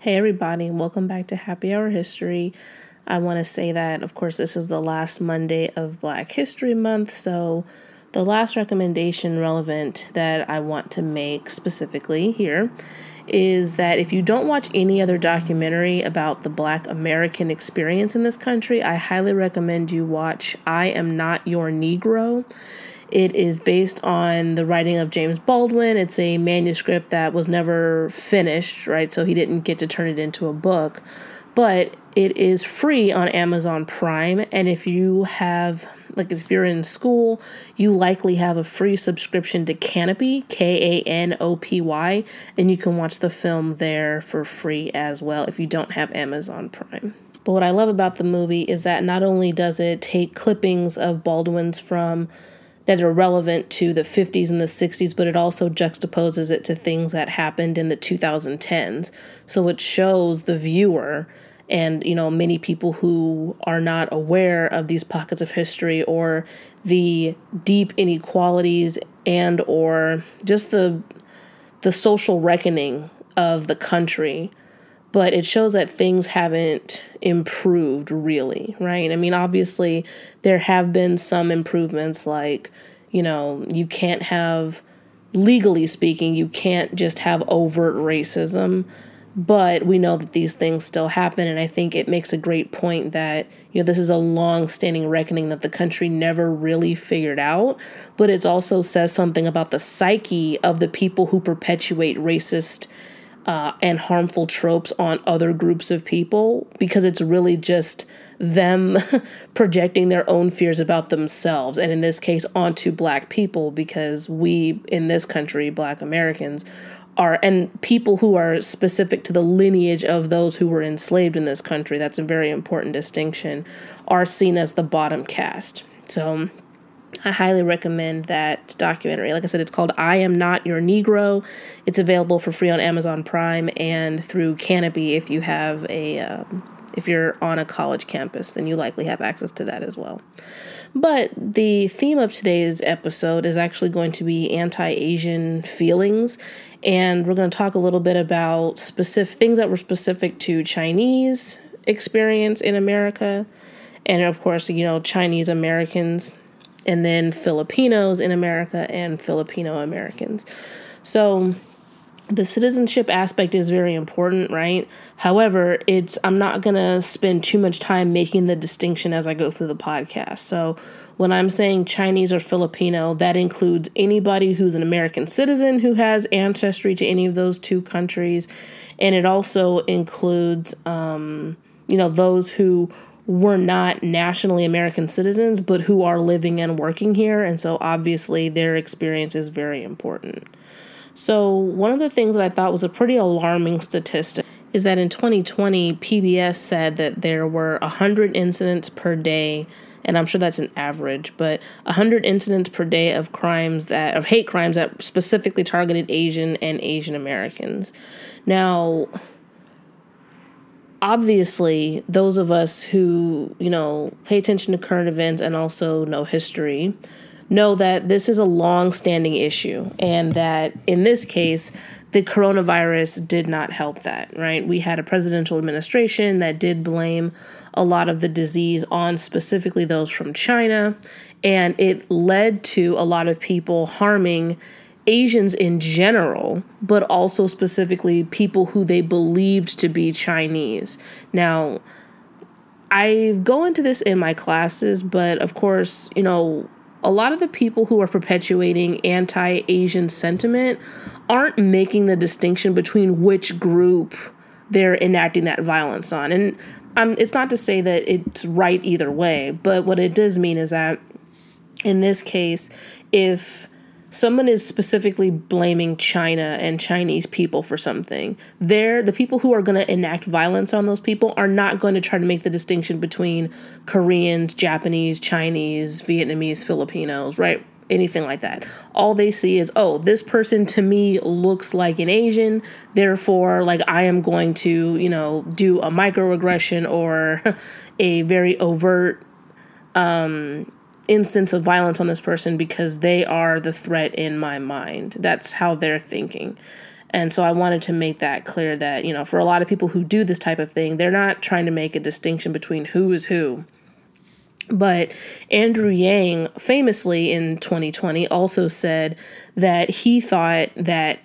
Hey, everybody, welcome back to Happy Hour History. I want to say that, of course, this is the last Monday of Black History Month, so the last recommendation relevant that I want to make specifically here is that if you don't watch any other documentary about the Black American experience in this country, I highly recommend you watch I Am Not Your Negro. It is based on the writing of James Baldwin. It's a manuscript that was never finished, right? So he didn't get to turn it into a book. But it is free on Amazon Prime. And if you have, like, if you're in school, you likely have a free subscription to Kanopy, K A N O P Y, and you can watch the film there for free as well if you don't have Amazon Prime. But what I love about the movie is that not only does it take clippings of Baldwin's from that are relevant to the 50s and the 60s, but it also juxtaposes it to things that happened in the 2010s. So it shows the viewer and you know many people who are not aware of these pockets of history or the deep inequalities and or just the the social reckoning of the country but it shows that things haven't improved really, right? I mean, obviously, there have been some improvements, like, you know, you can't have, legally speaking, you can't just have overt racism. But we know that these things still happen, and I think it makes a great point that you know this is a long-standing reckoning that the country never really figured out. But it also says something about the psyche of the people who perpetuate racist uh, and harmful tropes on other groups of people because it's really just them projecting their own fears about themselves and in this case onto black people because we in this country black americans are and people who are specific to the lineage of those who were enslaved in this country that's a very important distinction are seen as the bottom caste. So I highly recommend that documentary. Like I said, it's called I Am Not Your Negro. It's available for free on Amazon Prime and through Kanopy if you have a um, if you're on a college campus, then you likely have access to that as well. But the theme of today's episode is actually going to be anti-Asian feelings and we're going to talk a little bit about specific things that were specific to Chinese experience in America and of course, you know, Chinese Americans and then Filipinos in America and Filipino Americans. So the citizenship aspect is very important, right? However, it's I'm not going to spend too much time making the distinction as I go through the podcast. So, when I'm saying Chinese or Filipino, that includes anybody who's an American citizen who has ancestry to any of those two countries, and it also includes um, you know those who were not nationally American citizens, but who are living and working here. And so obviously their experience is very important. So, one of the things that I thought was a pretty alarming statistic is that in 2020, PBS said that there were 100 incidents per day, and I'm sure that's an average, but 100 incidents per day of crimes that, of hate crimes that specifically targeted Asian and Asian Americans. Now, obviously those of us who you know pay attention to current events and also know history know that this is a long-standing issue and that in this case the coronavirus did not help that right? We had a presidential administration that did blame a lot of the disease on specifically those from china and it led to a lot of people harming Asians in general, but also specifically people who they believed to be Chinese. Now, I go into this in my classes, but of course, you know, a lot of the people who are perpetuating anti Asian sentiment aren't making the distinction between which group they're enacting that violence on. And um, it's not to say that it's right either way, but what it does mean is that in this case, if someone is specifically blaming China and Chinese people for something, they're the people who are going to enact violence on those people are not going to try to make the distinction between Koreans, Japanese, Chinese, Vietnamese, Filipinos, right? Anything like that. All they see is, oh, this person to me looks like an Asian, therefore, like I am going to, you know, do a microaggression or a very overt um instance of violence on this person because they are the threat in my mind. That's how they're thinking. And so I wanted to make that clear that, you know, for a lot of people who do this type of thing, they're not trying to make a distinction between who is who. But Andrew Yang famously in 2020 also said that he thought that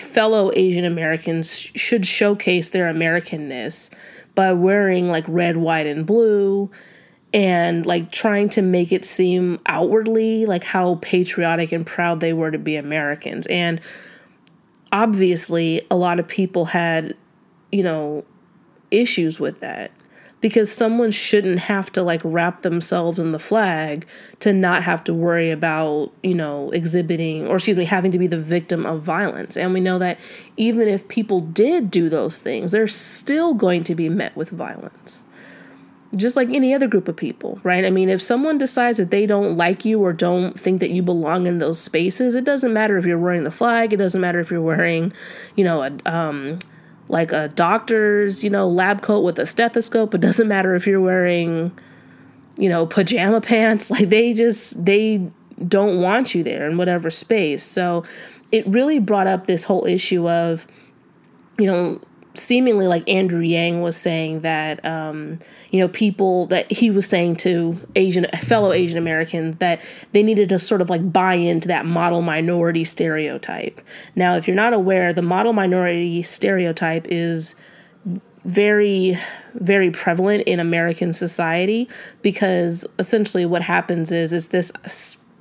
fellow Asian Americans should showcase their Americanness by wearing like red, white, and blue and like trying to make it seem outwardly like how patriotic and proud they were to be Americans. And obviously, a lot of people had, you know, issues with that because someone shouldn't have to like wrap themselves in the flag to not have to worry about, you know, exhibiting or excuse me, having to be the victim of violence. And we know that even if people did do those things, they're still going to be met with violence. Just like any other group of people, right? I mean, if someone decides that they don't like you or don't think that you belong in those spaces, it doesn't matter if you're wearing the flag, it doesn't matter if you're wearing, you know, a um like a doctor's, you know, lab coat with a stethoscope. It doesn't matter if you're wearing, you know, pajama pants. Like they just they don't want you there in whatever space. So it really brought up this whole issue of, you know, seemingly like Andrew Yang was saying that um, you know people that he was saying to Asian fellow Asian Americans that they needed to sort of like buy into that model minority stereotype. Now, if you're not aware, the model minority stereotype is very very prevalent in American society because essentially what happens is is this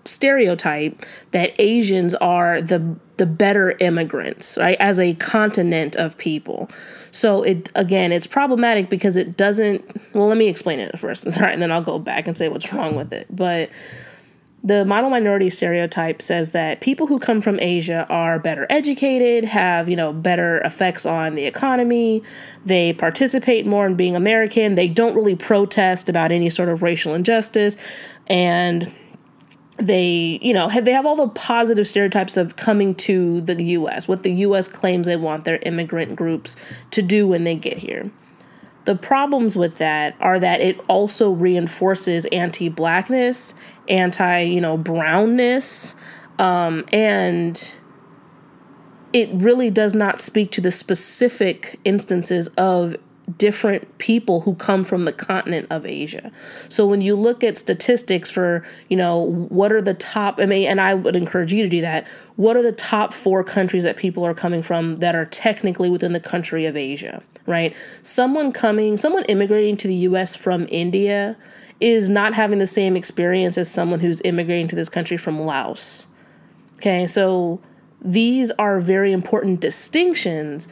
stereotype that Asians are the the better immigrants, right? As a continent of people. So it again, it's problematic because it doesn't well, let me explain it first, right, and then I'll go back and say what's wrong with it. But the model minority stereotype says that people who come from Asia are better educated, have, you know, better effects on the economy, they participate more in being American, they don't really protest about any sort of racial injustice, and they you know have, they have all the positive stereotypes of coming to the US what the US claims they want their immigrant groups to do when they get here. The problems with that are that it also reinforces anti-blackness anti you know brownness um, and it really does not speak to the specific instances of different people who come from the continent of Asia. So when you look at statistics for, you know, what are the top I mean and I would encourage you to do that, what are the top 4 countries that people are coming from that are technically within the country of Asia, right? Someone coming, someone immigrating to the US from India is not having the same experience as someone who's immigrating to this country from Laos. Okay? So these are very important distinctions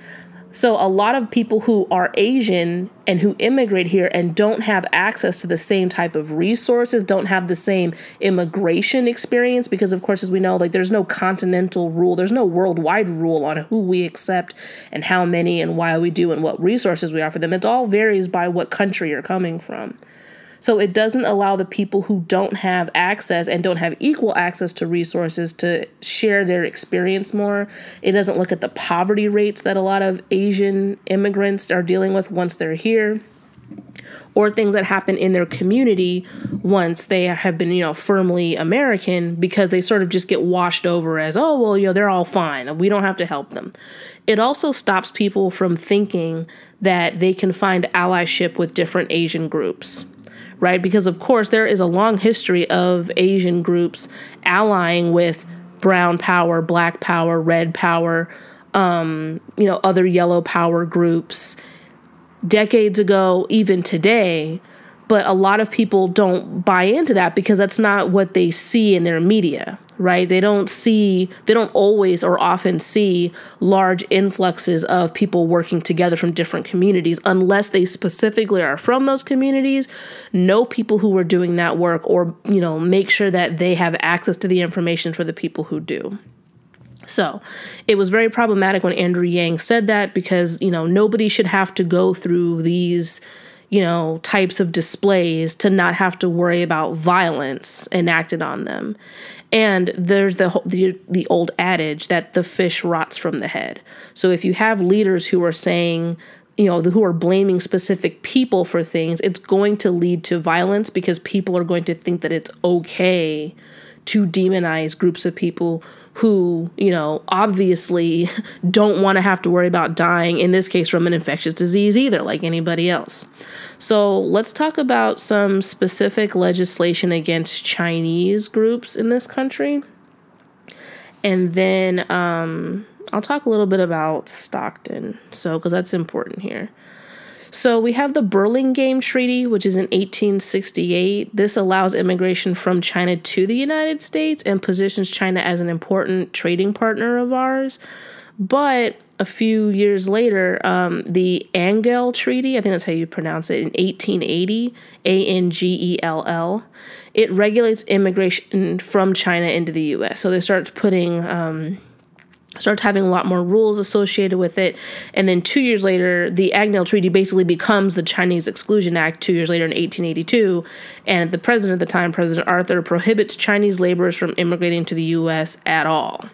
so, a lot of people who are Asian and who immigrate here and don't have access to the same type of resources, don't have the same immigration experience, because, of course, as we know, like there's no continental rule, there's no worldwide rule on who we accept and how many and why we do and what resources we offer them. It all varies by what country you're coming from. So it doesn't allow the people who don't have access and don't have equal access to resources to share their experience more. It doesn't look at the poverty rates that a lot of Asian immigrants are dealing with once they're here or things that happen in their community once they have been, you know, firmly American because they sort of just get washed over as, oh, well, you know, they're all fine. We don't have to help them. It also stops people from thinking that they can find allyship with different Asian groups right? Because, of course, there is a long history of Asian groups allying with brown power, black power, red power, um, you know, other yellow power groups decades ago, even today. But a lot of people don't buy into that because that's not what they see in their media, right? They don't see, they don't always or often see large influxes of people working together from different communities unless they specifically are from those communities, know people who are doing that work, or, you know, make sure that they have access to the information for the people who do. So it was very problematic when Andrew Yang said that because, you know, nobody should have to go through these you know, types of displays to not have to worry about violence enacted on them. And there's the, the the old adage that the fish rots from the head. So if you have leaders who are saying, you know, who are blaming specific people for things, it's going to lead to violence because people are going to think that it's okay to demonize groups of people who, you know, obviously don't want to have to worry about dying, in this case, from an infectious disease either, like anybody else. So let's talk about some specific legislation against Chinese groups in this country. And then um, I'll talk a little bit about Stockton. So, because that's important here. So we have the Burlingame Treaty, which is in 1868. This allows immigration from China to the United States and positions China as an important trading partner of ours. But a few years later, um, the Angell Treaty, I think that's how you pronounce it, in 1880, A N G E L L, it regulates immigration from China into the US. So they start putting. Um, starts having a lot more rules associated with it. And then two years later, the Angell Treaty basically becomes the Chinese Exclusion Act two years later in 1882. And the president at the time, President Arthur, prohibits Chinese laborers from immigrating to the U.S. at all.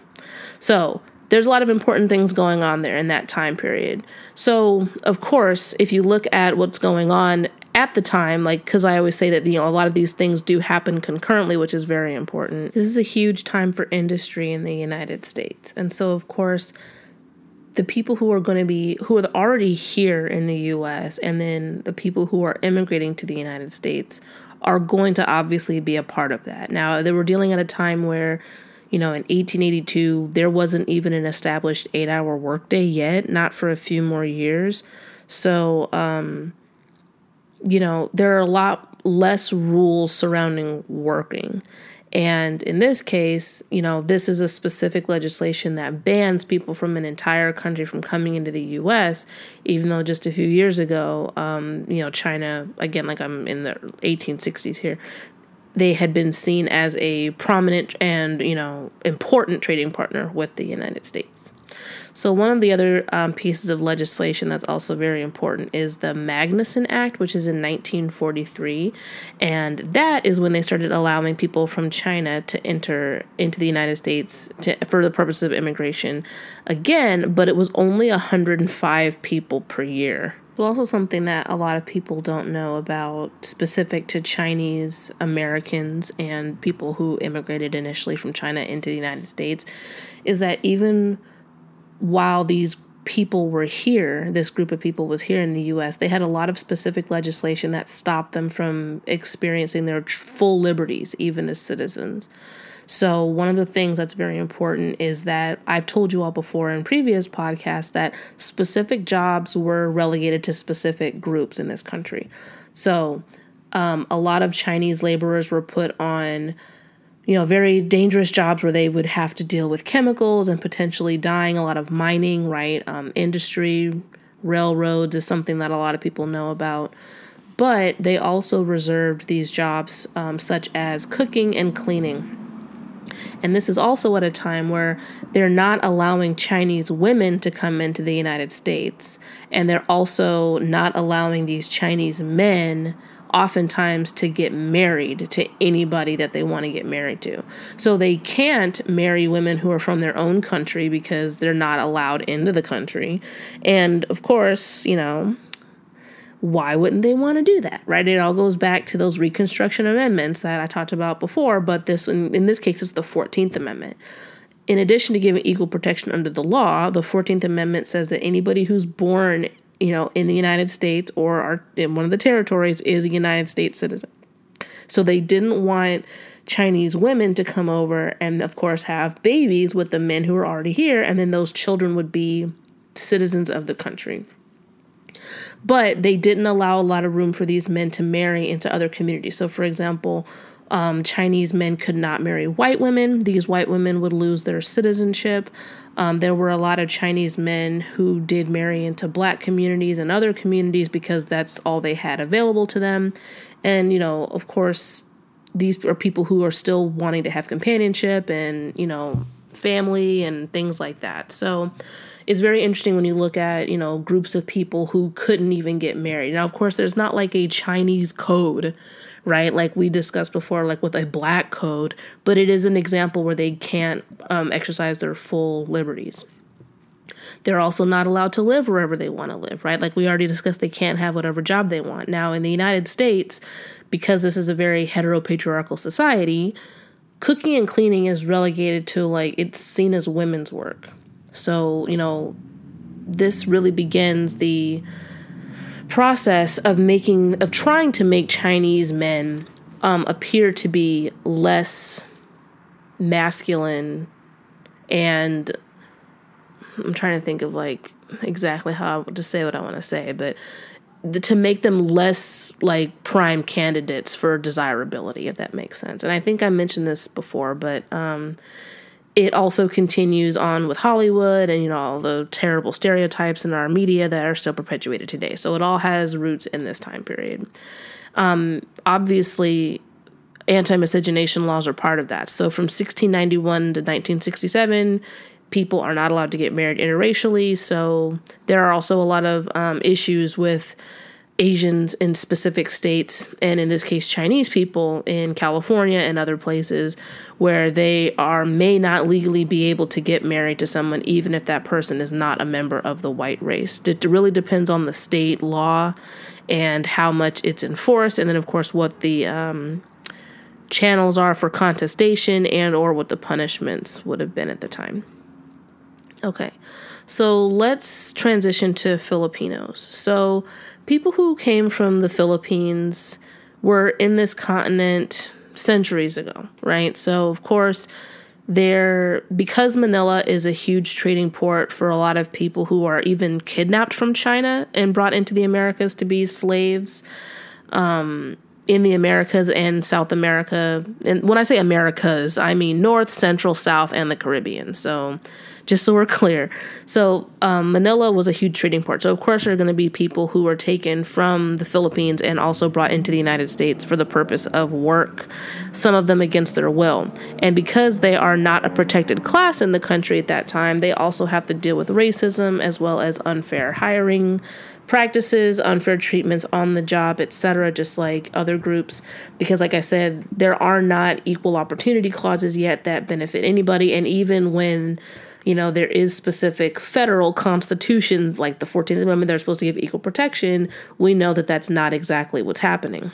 So there's a lot of important things going on there in that time period. So, of course, if you look at what's going on at the time, like, because I always say that, you know, a lot of these things do happen concurrently, which is very important. This is a huge time for industry in the United States. And so, of course, the people who are going to be, who are already here in the US, and then the people who are immigrating to the United States are going to obviously be a part of that. Now, they were dealing at a time where, you know, in 1882, there wasn't even an established eight hour workday yet, not for a few more years. So, um, you know, there are a lot less rules surrounding working. And in this case, you know, this is a specific legislation that bans people from an entire country from coming into the U.S., even though just a few years ago, um, you know, China, again, like I'm in the 1860s here, they had been seen as a prominent and, you know, important trading partner with the United States. So, one of the other um, pieces of legislation that's also very important is the Magnuson Act, which is in 1943. And that is when they started allowing people from China to enter into the United States to, for the purpose of immigration again, but it was only 105 people per year. Also something that a lot of people don't know about, specific to Chinese Americans and people who immigrated initially from China into the United States, is that even while these people were here, this group of people was here in the US, they had a lot of specific legislation that stopped them from experiencing their full liberties, even as citizens. So, one of the things that's very important is that I've told you all before in previous podcasts that specific jobs were relegated to specific groups in this country. So, um, a lot of Chinese laborers were put on you know, very dangerous jobs where they would have to deal with chemicals and potentially dying. A lot of mining, right? Um, industry, railroads is something that a lot of people know about. But they also reserved these jobs, um, such as cooking and cleaning. And this is also at a time where they're not allowing Chinese women to come into the United States. And they're also not allowing these Chinese men oftentimes to get married to anybody that they want to get married to. So they can't marry women who are from their own country because they're not allowed into the country. And of course, you know, why wouldn't they want to do that right it all goes back to those reconstruction amendments that i talked about before but this in, in this case it's the 14th amendment in addition to giving equal protection under the law the 14th amendment says that anybody who's born you know, in the United States or are in one of the territories is a United States citizen. So they didn't want Chinese women to come over and, of course, have babies with the men who are already here, and then those children would be citizens of the country. But they didn't allow a lot of room for these men to marry into other communities. So, for example, um, Chinese men could not marry white women. These white women would lose their citizenship. Um, there were a lot of Chinese men who did marry into black communities and other communities because that's all they had available to them. And, you know, of course, these are people who are still wanting to have companionship and, you know, family and things like that. So, it's very interesting when you look at you know groups of people who couldn't even get married now of course there's not like a chinese code right? Like we discussed before, like with a black code, but it is an example where they can't um, exercise their full liberties. They're also not allowed to live wherever they want to live, right? Like we already discussed, they can't have whatever job they want. Now, in the United States, because this is a very heteropatriarchal society, cooking and cleaning is relegated to like it's seen as women's work. So, you know, this really begins the process of making of trying to make Chinese men um, appear to be less masculine and I'm trying to think of like exactly how to say what I want to say, but the, to make them less like prime candidates for desirability, if that makes sense. And I think I mentioned this before, but um, it also continues on with Hollywood and you know all the terrible stereotypes in our media that are still perpetuated today. So it all has roots in this time period. Um, obviously, anti miscegenation laws are part of that. So from 1691 to 1967, people are not allowed to get married interracially. So there are also a lot of um, issues with Asians in specific states, and in this case, Chinese people in California and other places where they are may not legally be able to get married to someone, even if that person is not a member of the white race. It really depends on the state law and how much it's enforced, and then of course what the um, channels are for contestation and or what the punishments would have been at the time. Okay. So let's transition to Filipinos. So people who came from the Philippines were in this continent centuries ago, right? So of course, there because Manila is a huge trading port for a lot of people who are even kidnapped from China and brought into the Americas to be slaves. Um, in the Americas and South America. And when I say Americas, I mean North, Central, South, and the Caribbean. So just so we're clear. So um, Manila was a huge trading port. So of course there are going to be people who are taken from the Philippines and also brought into the United States for the purpose of work. Some of them against their will, and because they are not a protected class in the country at that time, they also have to deal with racism as well as unfair hiring practices, unfair treatments on the job, etc., just like other groups. Because, like I said, there are not equal opportunity clauses yet that benefit anybody. And even when you know, there is specific federal constitutions like the 14th Amendment that are supposed to give equal protection. We know that that's not exactly what's happening.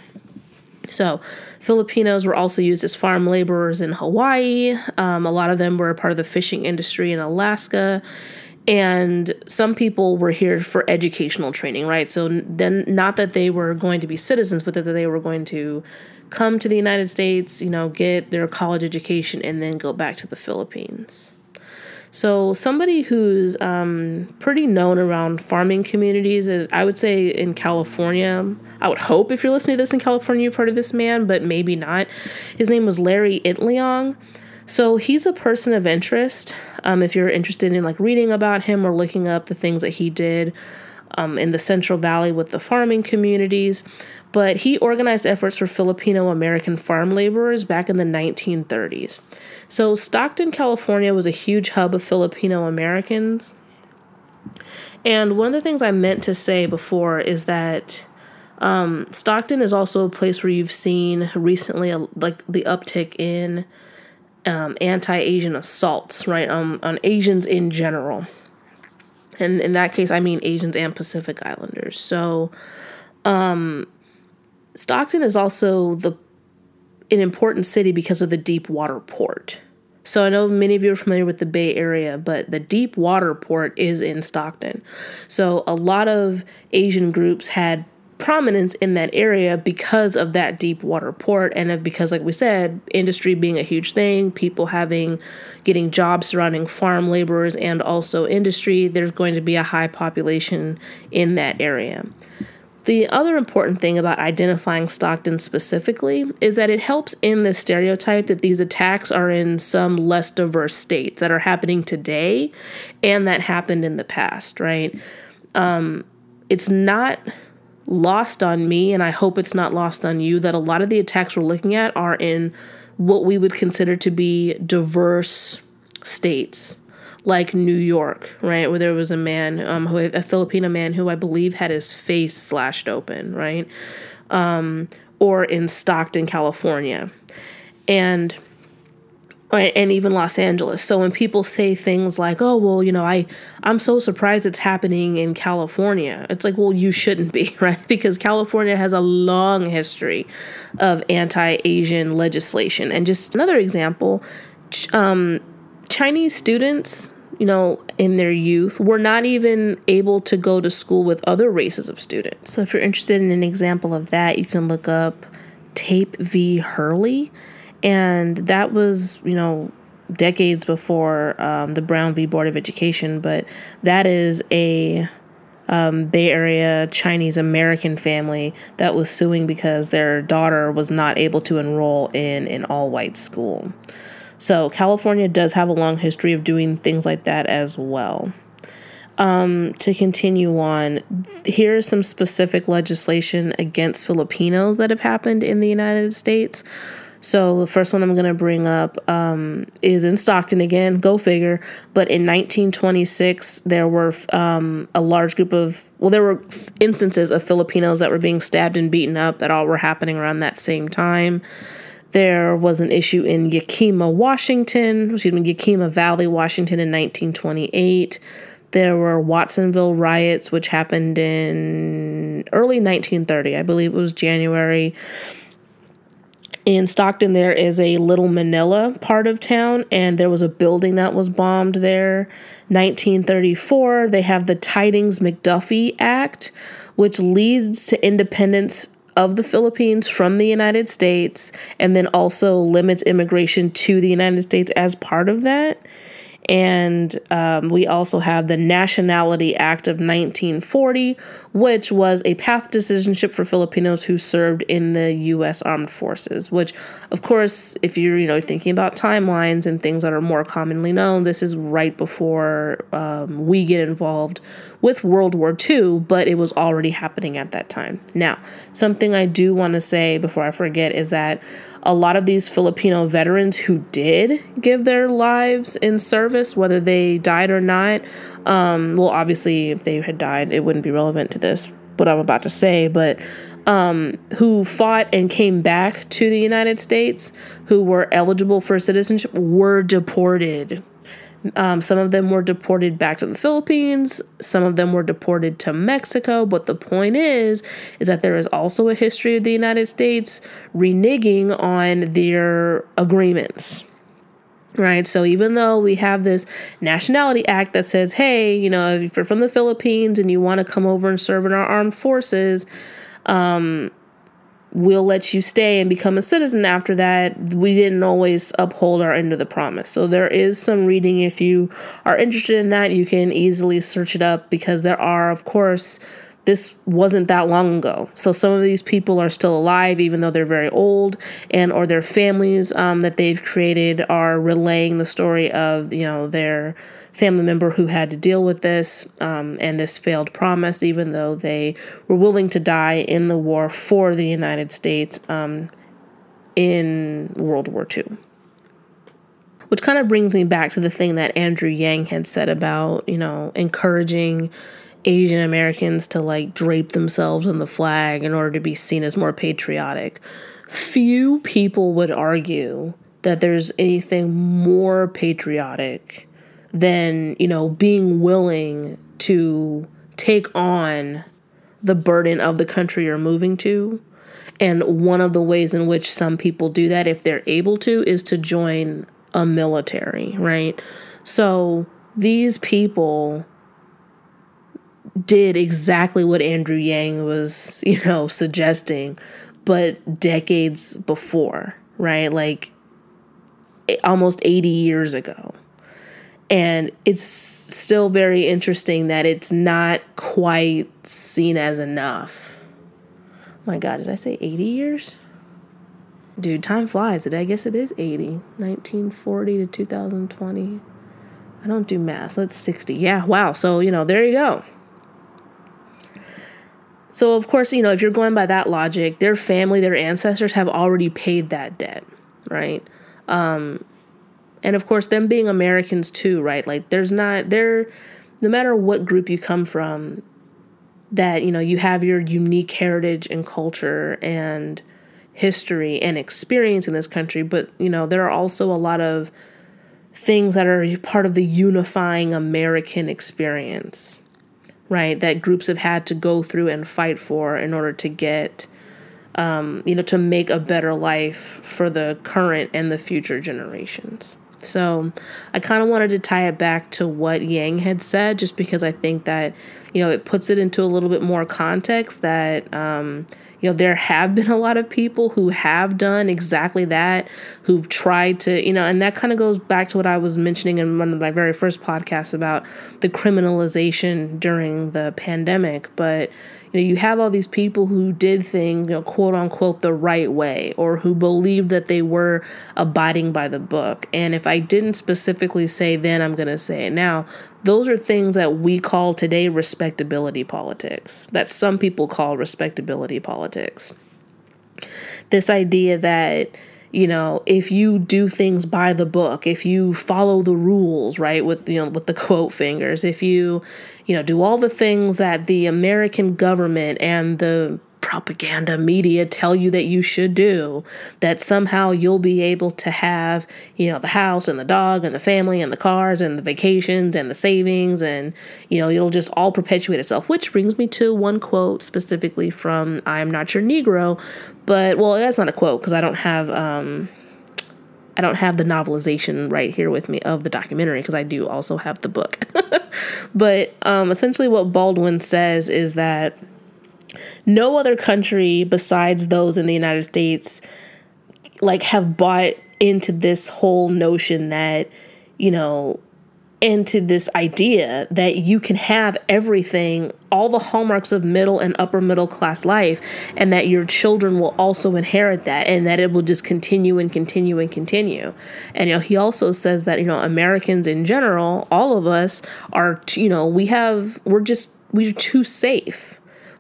So, Filipinos were also used as farm laborers in Hawaii. Um, a lot of them were part of the fishing industry in Alaska. And some people were here for educational training, right? So, then not that they were going to be citizens, but that they were going to come to the United States, you know, get their college education, and then go back to the Philippines. So, somebody who's um, pretty known around farming communities, uh, I would say in California, I would hope if you're listening to this in California, you've heard of this man, but maybe not. His name was Larry Itliong. So, he's a person of interest. Um, if you're interested in like reading about him or looking up the things that he did um, in the Central Valley with the farming communities but he organized efforts for Filipino American farm laborers back in the 1930s. So, Stockton, California was a huge hub of Filipino Americans. And one of the things I meant to say before is that um, Stockton is also a place where you've seen recently, a, like the uptick in um, anti-Asian assaults, right, um, on Asians in general. And in that case, I mean Asians and Pacific Islanders. So, um, Stockton is also the an important city because of the deep water port. So I know many of you are familiar with the Bay Area, but the deep water port is in Stockton. So a lot of Asian groups had prominence in that area because of that deep water port and of because like we said industry being a huge thing people having getting jobs surrounding farm laborers and also industry there's going to be a high population in that area the other important thing about identifying Stockton specifically is that it helps in the stereotype that these attacks are in some less diverse states that are happening today and that happened in the past, right? Um, it's not lost on me, and I hope it's not lost on you, that a lot of the attacks we're looking at are in what we would consider to be diverse states like New York, right, where there was a man, um, who, a Filipino man who I believe had his face slashed open, right, um, or in Stockton, California, and and even Los Angeles. So when people say things like, "Oh, well, you know, I I'm so surprised it's happening in California." It's like, "Well, you shouldn't be, right? Because California has a long history of anti-Asian legislation." And just another example, um, Chinese students, you know, in their youth were not even able to go to school with other races of students. So if you're interested in an example of that, you can look up Tape v. Hurley and that was, you know, decades before um, the Brown v. Board of Education, but that is a um, Bay Area Chinese American family that was suing because their daughter was not able to enroll in an all white school. So, California does have a long history of doing things like that as well. Um, to continue on, here's some specific legislation against Filipinos that have happened in the United States. So the first one I'm going to bring up um, is in Stockton again. Go figure. But in 1926, there were um, a large group of well, there were instances of Filipinos that were being stabbed and beaten up that all were happening around that same time. There was an issue in Yakima, Washington, excuse me, Yakima Valley, Washington in 1928. There were Watsonville riots, which happened in early 1930. I believe it was January in Stockton, there is a Little Manila part of town, and there was a building that was bombed there. 1934, they have the Tydings McDuffie Act, which leads to independence of the Philippines from the United States and then also limits immigration to the United States as part of that. And um, we also have the Nationality Act of 1940, which was a path to citizenship for Filipinos who served in the U.S. Armed Forces. Which, of course, if you're you know thinking about timelines and things that are more commonly known, this is right before um, we get involved with World War II, but it was already happening at that time. Now, something I do want to say before I forget is that a lot of these Filipino veterans who did give their lives in service, whether they died or not, um, well, obviously, if they had died, it wouldn't be relevant to this, what I'm about to say, but um, who fought and came back to the United States, who were eligible for citizenship, were deported um, some of them were deported back to the Philippines. Some of them were deported to Mexico. But the point is, is that there is also a history of the United States reneging on their agreements. Right. So even though we have this nationality act that says, hey, you know, if you're from the Philippines and you want to come over and serve in our armed forces, um, we'll let you stay and become a citizen after that. We didn't always uphold our end of the promise. So there is some reading. If you are interested in that, you can easily search it up because there are, of course, this wasn't that long ago. So some of these people are still alive, even though they're very old, and or their families um, that they've created are relaying the story of you know their family member who had to deal with this um, and this failed promise, even though they were willing to die in the war for the United States um, in World War II. Which kind of brings me back to the thing that Andrew Yang had said about, you know, encouraging Asian Americans to like drape themselves on the flag in order to be seen as more patriotic. Few people would argue that there's anything more patriotic than, you know, being willing to take on the burden of the country you're moving to. And one of the ways in which some people do that, if they're able to, is to join a military, right? So these people did exactly what Andrew Yang was, you know, suggesting, but decades before, right? Like almost 80 years ago. And it's still very interesting that it's not quite seen as enough. my God, did I say 80 years? Dude, time flies. I guess it is 80. 1940 to 2020. I don't do math. That's 60. Yeah, wow. So, you know, there you go. So, of course, you know, if you're going by that logic, their family, their ancestors have already paid that debt, right? Um, and of course, them being Americans too, right? Like, there's not, there, no matter what group you come from, that, you know, you have your unique heritage and culture and history and experience in this country, but you know, there are also a lot of things that are part of the unifying American experience, right? That groups have had to go through and fight for in order to get, um, you know, to make a better life for the current and the future generations. So I kind of wanted to tie it back to what Yang had said, just because I think that, you know, it puts it into a little bit more context that, um, you know, there have been a lot of people who have done exactly that, who've tried to, you know, and that kind of goes back to what I was mentioning in one of my very first podcasts about the criminalization during the pandemic. But, you know, you have all these people who did things, you know, quote unquote, the right way, or who believed that they were abiding by the book. And if I didn't specifically say then, I'm going to say it now. Those are things that we call today respectability politics, that some people call respectability politics. This idea that, you know, if you do things by the book, if you follow the rules, right, with you know, with the quote fingers, if you, you know, do all the things that the American government and the propaganda media tell you that you should do that somehow you'll be able to have you know the house and the dog and the family and the cars and the vacations and the savings and you know it'll just all perpetuate itself which brings me to one quote specifically from i'm not your negro but well that's not a quote because i don't have um I don't have the novelization right here with me of the documentary because I do also have the book. but um, essentially, what Baldwin says is that no other country besides those in the United States like have bought into this whole notion that, you know, into this idea that you can have everything, all the hallmarks of middle and upper middle class life, and that your children will also inherit that, and that it will just continue and continue and continue. And you know, he also says that you know Americans in general, all of us are, you know, we have, we're just, we're too safe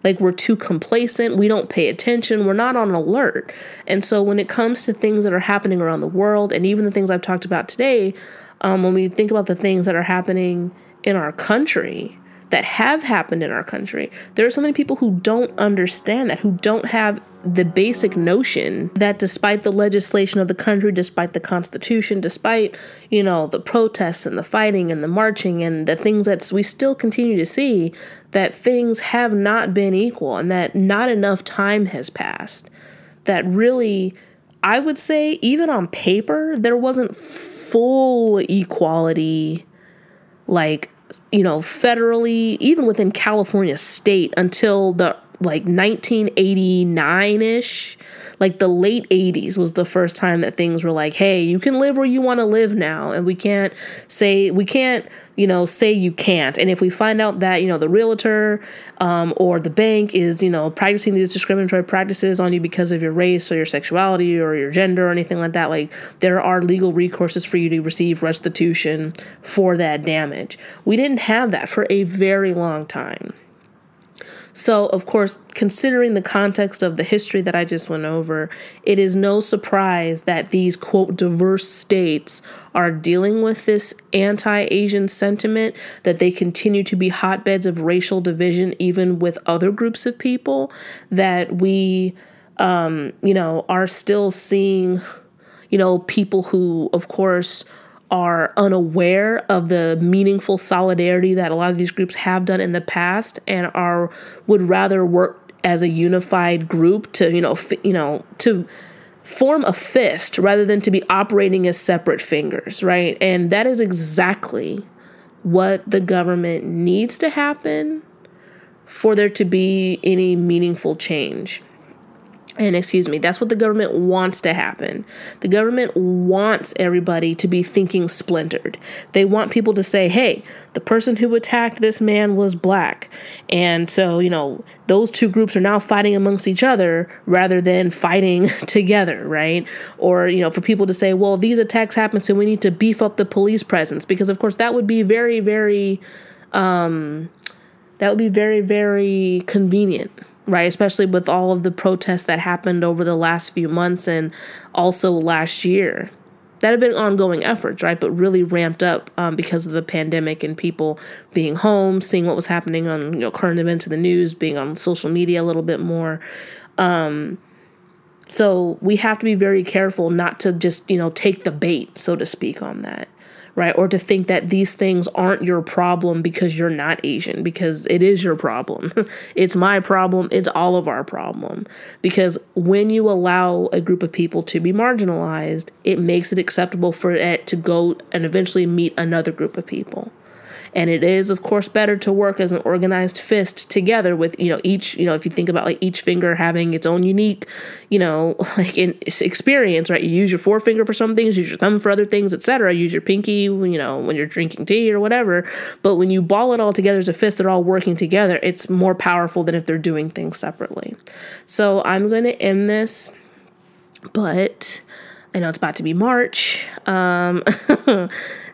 like we're too complacent, we don't pay attention, we're not on alert. And so when it comes to things that are happening around the world, and even the things I've talked about today, um, when we think about the things that are happening in our country, that have happened in our country. There are so many people who don't understand that, who don't have the basic notion that despite the legislation of the country, despite the constitution, despite, you know, the protests and the fighting and the marching and the things that we still continue to see, that things have not been equal and that not enough time has passed. That really, I would say, even on paper, there wasn't full equality like you know, federally, even within California state until the like 1989 ish. Like the late 80s was the first time that things were like, hey, you can live where you want to live now. And we can't say, we can't, you know, say you can't. And if we find out that, you know, the realtor um, or the bank is, you know, practicing these discriminatory practices on you because of your race or your sexuality or your gender or anything like that, like there are legal recourses for you to receive restitution for that damage. We didn't have that for a very long time. So, of course, considering the context of the history that I just went over, it is no surprise that these quote diverse states are dealing with this anti Asian sentiment, that they continue to be hotbeds of racial division, even with other groups of people, that we, um, you know, are still seeing, you know, people who, of course, are unaware of the meaningful solidarity that a lot of these groups have done in the past and are would rather work as a unified group to you know f- you know to form a fist rather than to be operating as separate fingers right? And that is exactly what the government needs to happen for there to be any meaningful change and excuse me, that's what the government wants to happen. The government wants everybody to be thinking splintered. They want people to say, hey, the person who attacked this man was black. And so, you know, those two groups are now fighting amongst each other rather than fighting together, right? Or, you know, for people to say, well, these attacks happen, so we need to beef up the police presence. Because, of course, that would be very, very, um, that would be very, very convenient right? Especially with all of the protests that happened over the last few months and also last year. That have been ongoing efforts, right? But really ramped up um, because of the pandemic and people being home, seeing what was happening on you know current events in the news, being on social media a little bit more. Um, So we have to be very careful not to just, you know, take the bait, so to speak, on that right? Or to think that these things aren't your problem because you're not Asian, because it is your problem. it's my problem. It's all of our problem. Because when you allow a group of people to be marginalized, it makes it acceptable for it to go and eventually meet another group of people and it is of course better to work as an organized fist together with you know each you know if you think about like each finger having its own unique you know like in experience right? You use your forefinger for some things use your thumb for other things etc use your pinky you know when you're drinking tea or whatever. But when you ball it all together as a fist they're all working together it's more powerful than if they're doing things separately. So i'm going to end this but I know it's about to be March. Um,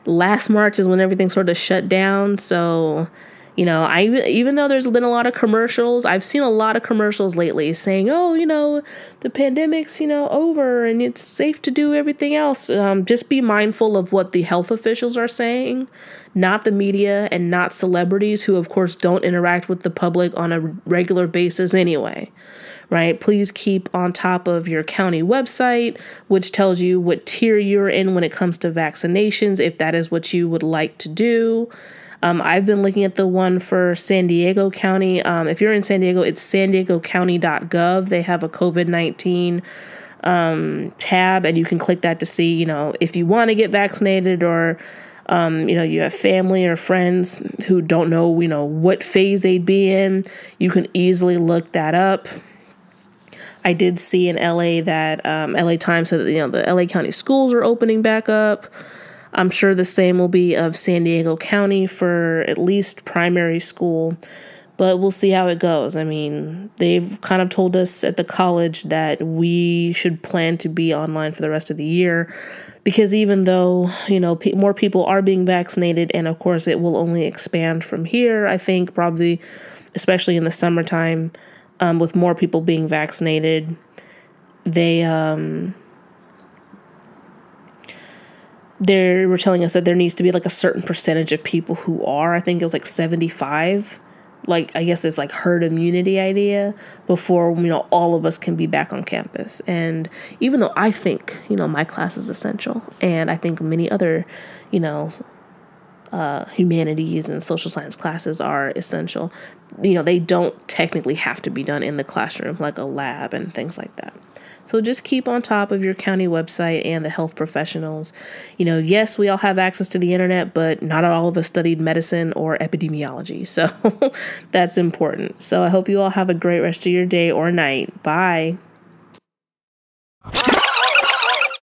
last March is when everything sort of shut down. So, you know, I even though there's been a lot of commercials, I've seen a lot of commercials lately saying, "Oh, you know, the pandemic's you know over and it's safe to do everything else." Um, just be mindful of what the health officials are saying, not the media and not celebrities who, of course, don't interact with the public on a regular basis anyway right? Please keep on top of your county website, which tells you what tier you're in when it comes to vaccinations, if that is what you would like to do. Um, I've been looking at the one for San Diego County. Um, if you're in San Diego, it's san diego county.gov. They have a COVID 19 um, tab, and you can click that to see, you know, if you want to get vaccinated or. Um, you know, you have family or friends who don't know, you know, what phase they'd be in. You can easily look that up. I did see in LA that um, LA Times said that you know the LA County schools are opening back up. I'm sure the same will be of San Diego County for at least primary school, but we'll see how it goes. I mean, they've kind of told us at the college that we should plan to be online for the rest of the year because even though, you know, more people are being vaccinated and of course it will only expand from here, I think probably especially in the summertime um, with more people being vaccinated, they um, they were telling us that there needs to be like a certain percentage of people who are. I think it was like seventy five. Like I guess it's like herd immunity idea before you know all of us can be back on campus. And even though I think you know my class is essential, and I think many other you know uh, humanities and social science classes are essential. You know, they don't technically have to be done in the classroom, like a lab and things like that. So just keep on top of your county website and the health professionals. You know, yes, we all have access to the internet, but not all of us studied medicine or epidemiology. So that's important. So I hope you all have a great rest of your day or night. Bye.